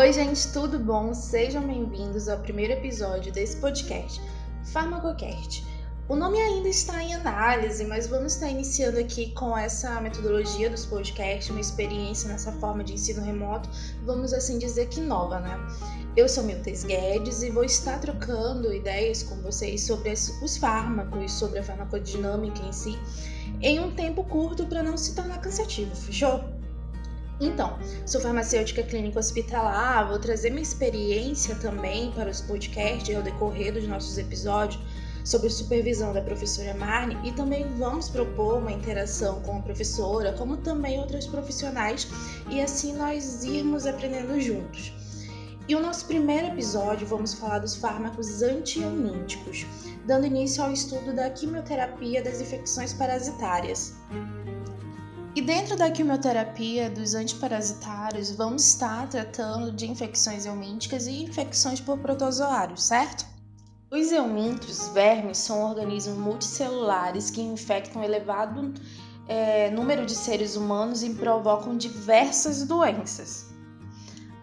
Oi, gente, tudo bom? Sejam bem-vindos ao primeiro episódio desse podcast, Farmacocast. O nome ainda está em análise, mas vamos estar iniciando aqui com essa metodologia dos podcasts, uma experiência nessa forma de ensino remoto, vamos assim dizer que nova, né? Eu sou Miltes Guedes e vou estar trocando ideias com vocês sobre os fármacos, sobre a farmacodinâmica em si, em um tempo curto para não se tornar cansativo, fechou? Então, sou farmacêutica clínica hospitalar, vou trazer minha experiência também para os podcasts ao decorrer dos nossos episódios sob supervisão da professora Marne e também vamos propor uma interação com a professora, como também outras profissionais, e assim nós irmos aprendendo juntos. E o nosso primeiro episódio vamos falar dos fármacos antihelmínticos, dando início ao estudo da quimioterapia das infecções parasitárias. E dentro da quimioterapia dos antiparasitários, vamos estar tratando de infecções helmínticas e infecções por protozoários, certo? Os eumintos, vermes, são organismos multicelulares que infectam um elevado é, número de seres humanos e provocam diversas doenças.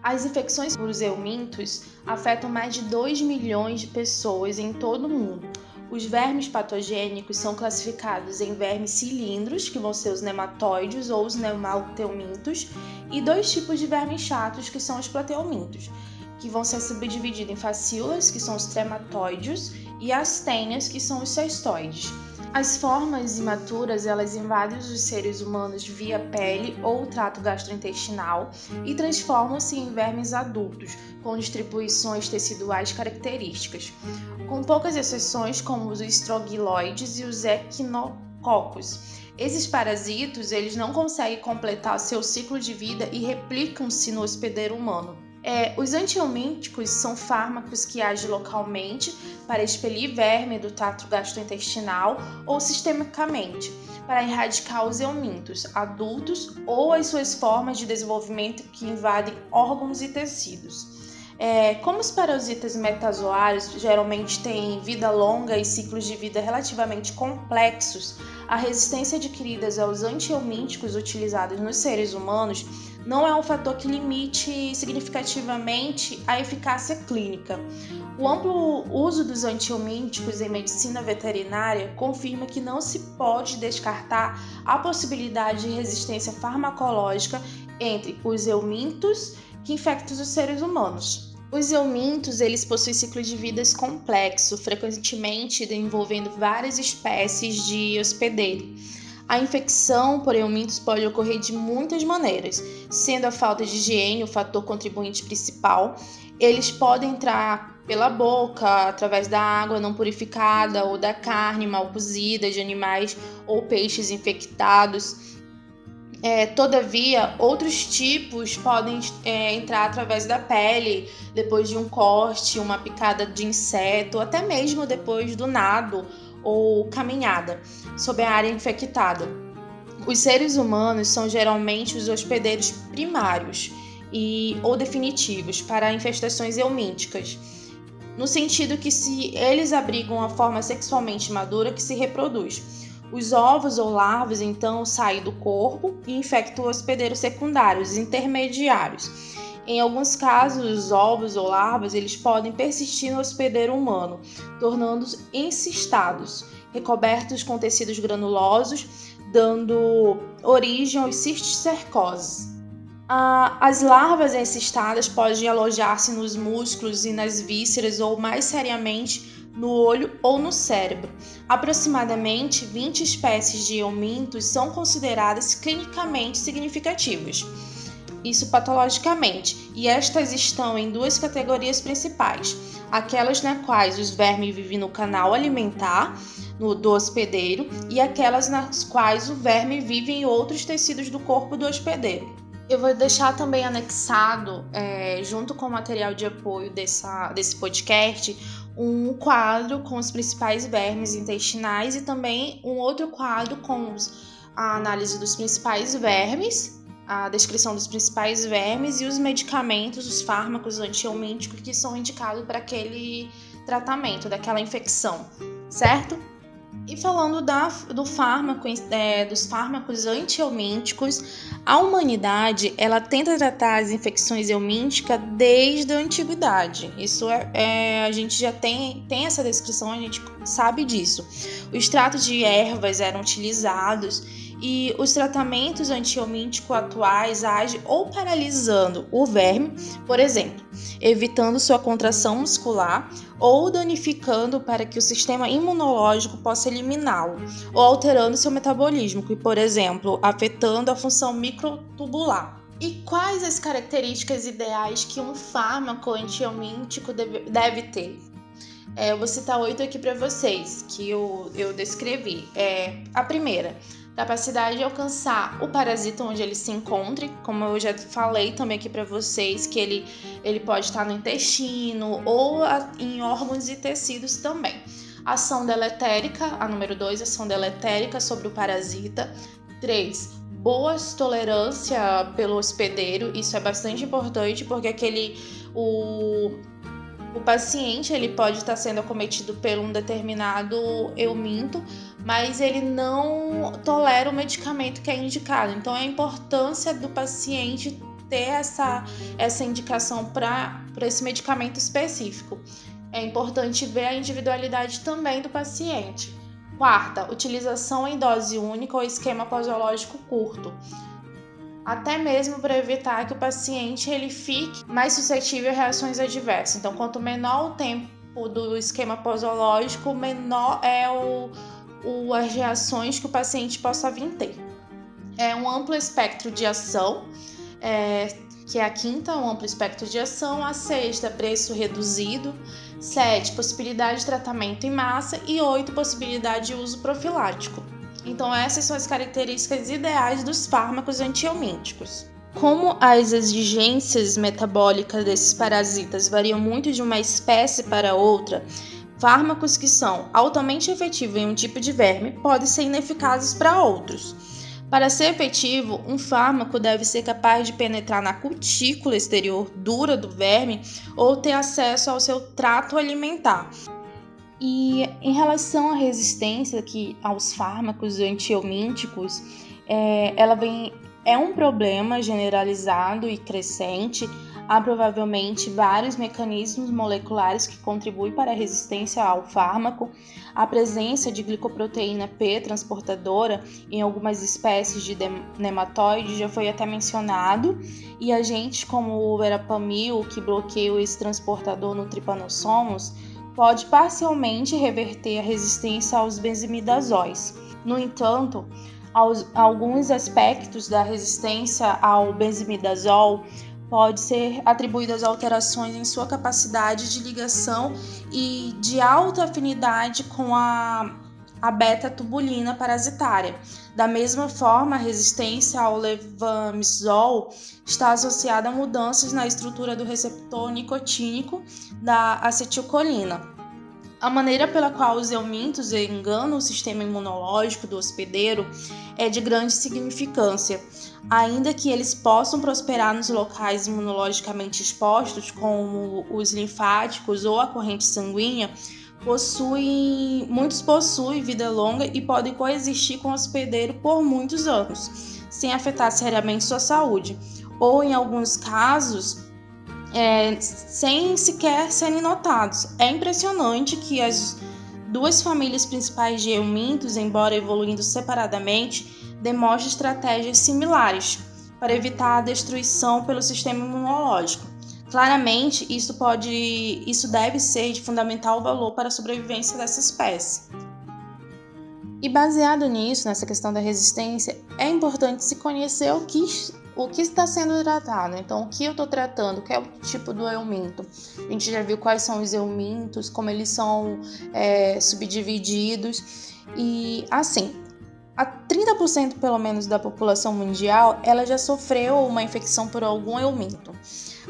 As infecções por eumintos afetam mais de 2 milhões de pessoas em todo o mundo. Os vermes patogênicos são classificados em vermes cilindros, que vão ser os nematóides ou os nemateumintos, e dois tipos de vermes chatos, que são os proteomintos que vão ser subdivididos em fascíolas, que são os trematóides, e astênias, que são os cestoides. As formas imaturas, elas invadem os seres humanos via pele ou trato gastrointestinal e transformam-se em vermes adultos, com distribuições teciduais características, com poucas exceções como os estrogiloides e os equinococos. Esses parasitos, eles não conseguem completar seu ciclo de vida e replicam-se no hospedeiro humano. É, os antihelmínticos são fármacos que agem localmente para expelir verme do trato gastrointestinal ou sistemicamente para erradicar os helmintos adultos ou as suas formas de desenvolvimento que invadem órgãos e tecidos. É, como os parasitas metazoários geralmente têm vida longa e ciclos de vida relativamente complexos, a resistência adquirida aos antihelmínticos utilizados nos seres humanos não é um fator que limite significativamente a eficácia clínica. O amplo uso dos antihelmínticos em medicina veterinária confirma que não se pode descartar a possibilidade de resistência farmacológica entre os eumintos que infectam os seres humanos. Os eumintos, eles possuem ciclo de vidas complexo, frequentemente envolvendo várias espécies de hospedeiro. A infecção por eumintos pode ocorrer de muitas maneiras, sendo a falta de higiene o fator contribuinte principal. Eles podem entrar pela boca, através da água não purificada ou da carne mal cozida de animais ou peixes infectados. É, todavia, outros tipos podem é, entrar através da pele, depois de um corte, uma picada de inseto, até mesmo depois do nado ou caminhada sobre a área infectada. Os seres humanos são geralmente os hospedeiros primários e ou definitivos para infestações eumínticas, no sentido que se eles abrigam a forma sexualmente madura que se reproduz. Os ovos ou larvas então saem do corpo e infectam hospedeiros secundários, intermediários. Em alguns casos, os ovos ou larvas eles podem persistir no hospedeiro humano, tornando-os encistados, recobertos com tecidos granulosos, dando origem aos cisticercoses. As larvas encistadas podem alojar-se nos músculos e nas vísceras ou, mais seriamente, no olho ou no cérebro. Aproximadamente 20 espécies de eumintos são consideradas clinicamente significativas isso patologicamente, e estas estão em duas categorias principais: aquelas nas quais os vermes vivem no canal alimentar no, do hospedeiro e aquelas nas quais o verme vive em outros tecidos do corpo do hospedeiro. Eu vou deixar também anexado, é, junto com o material de apoio dessa, desse podcast, um quadro com os principais vermes intestinais e também um outro quadro com a análise dos principais vermes a descrição dos principais vermes e os medicamentos, os fármacos antihelmínticos que são indicados para aquele tratamento, daquela infecção, certo? E falando da, do fármaco, é, dos fármacos antihelmínticos, a humanidade ela tenta tratar as infecções helmínticas desde a antiguidade. Isso é, é, a gente já tem, tem essa descrição, a gente sabe disso. Os extratos de ervas eram utilizados e os tratamentos antihelmínticos atuais agem ou paralisando o verme, por exemplo, evitando sua contração muscular ou danificando para que o sistema imunológico possa eliminá-lo, ou alterando seu metabolismo, que, por exemplo, afetando a função microtubular. E quais as características ideais que um fármaco antihelmíntico deve, deve ter? É, eu vou citar oito aqui para vocês, que eu, eu descrevi. É, a primeira, capacidade de alcançar o parasita onde ele se encontre, como eu já falei também aqui para vocês, que ele, ele pode estar no intestino ou em órgãos e tecidos também. Ação deletérica, a número 2, ação deletérica sobre o parasita. 3. Boas tolerância pelo hospedeiro, isso é bastante importante porque aquele o o paciente ele pode estar sendo acometido por um determinado euminto, mas ele não tolera o medicamento que é indicado. Então, a importância do paciente ter essa, essa indicação para esse medicamento específico. É importante ver a individualidade também do paciente. Quarta, utilização em dose única ou esquema posológico curto até mesmo para evitar que o paciente ele fique mais suscetível a reações adversas. Então, quanto menor o tempo do esquema posológico, menor é o, o, as reações que o paciente possa vir ter. É um amplo espectro de ação, é, que é a quinta, um amplo espectro de ação, a sexta, preço reduzido, sete, possibilidade de tratamento em massa e oito, possibilidade de uso profilático. Então, essas são as características ideais dos fármacos antihelmínticos. Como as exigências metabólicas desses parasitas variam muito de uma espécie para outra, fármacos que são altamente efetivos em um tipo de verme podem ser ineficazes para outros. Para ser efetivo, um fármaco deve ser capaz de penetrar na cutícula exterior dura do verme ou ter acesso ao seu trato alimentar, e em relação à resistência que aos fármacos antihelmínticos, é, ela vem é um problema generalizado e crescente. Há provavelmente vários mecanismos moleculares que contribuem para a resistência ao fármaco. A presença de glicoproteína P transportadora em algumas espécies de nematóide já foi até mencionado, e agentes como o verapamil, que bloqueia esse transportador no tripanossomos, pode parcialmente reverter a resistência aos benzimidazóis. No entanto, alguns aspectos da resistência ao benzimidazol pode ser atribuídas alterações em sua capacidade de ligação e de alta afinidade com a, a beta-tubulina parasitária. Da mesma forma, a resistência ao levamisol está associada a mudanças na estrutura do receptor nicotínico da acetilcolina. A maneira pela qual os eumintos enganam o sistema imunológico do hospedeiro é de grande significância, ainda que eles possam prosperar nos locais imunologicamente expostos, como os linfáticos ou a corrente sanguínea, possuem, muitos possuem vida longa e podem coexistir com o hospedeiro por muitos anos, sem afetar seriamente sua saúde, ou em alguns casos é, sem sequer serem notados. É impressionante que as duas famílias principais de eumintos, embora evoluindo separadamente, demonstrem estratégias similares para evitar a destruição pelo sistema imunológico. Claramente, isso pode, isso deve ser de fundamental valor para a sobrevivência dessa espécie. E baseado nisso, nessa questão da resistência, é importante se conhecer o que o que está sendo tratado. Então, o que eu estou tratando, qual é o tipo do euminto. A gente já viu quais são os eumintos, como eles são é, subdivididos. E assim, a 30% pelo menos da população mundial, ela já sofreu uma infecção por algum euminto.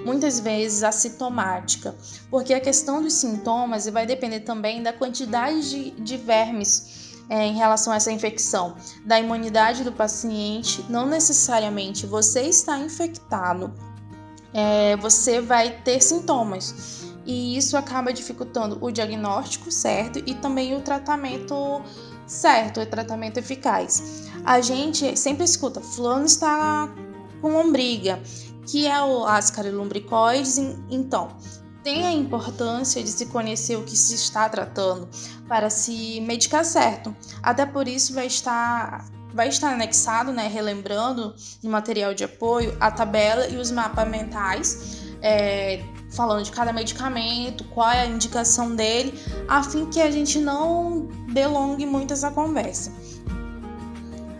Muitas vezes assintomática, porque a questão dos sintomas vai depender também da quantidade de, de vermes é, em relação a essa infecção, da imunidade do paciente, não necessariamente você está infectado, é, você vai ter sintomas. E isso acaba dificultando o diagnóstico certo e também o tratamento certo, é tratamento eficaz. A gente sempre escuta, fulano está com lombriga, que é o ascaris lumbricoides, então tem a importância de se conhecer o que se está tratando para se medicar certo. Até por isso vai estar vai estar anexado, né, relembrando no material de apoio a tabela e os mapas mentais, é, falando de cada medicamento, qual é a indicação dele, a fim que a gente não delongue muito essa conversa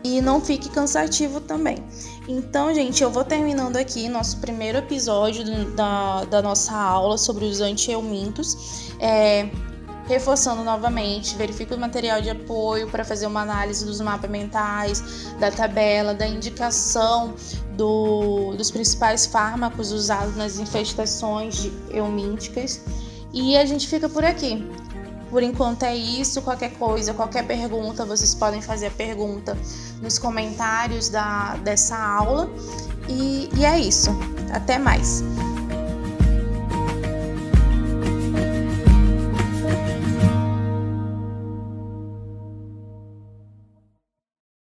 e não fique cansativo também. Então, gente, eu vou terminando aqui nosso primeiro episódio da, da nossa aula sobre os antielmintos. É, reforçando novamente, verifique o material de apoio para fazer uma análise dos mapas mentais, da tabela, da indicação do, dos principais fármacos usados nas infestações eumínticas. E a gente fica por aqui. Por enquanto é isso. Qualquer coisa, qualquer pergunta, vocês podem fazer a pergunta nos comentários da, dessa aula. E, e é isso. Até mais.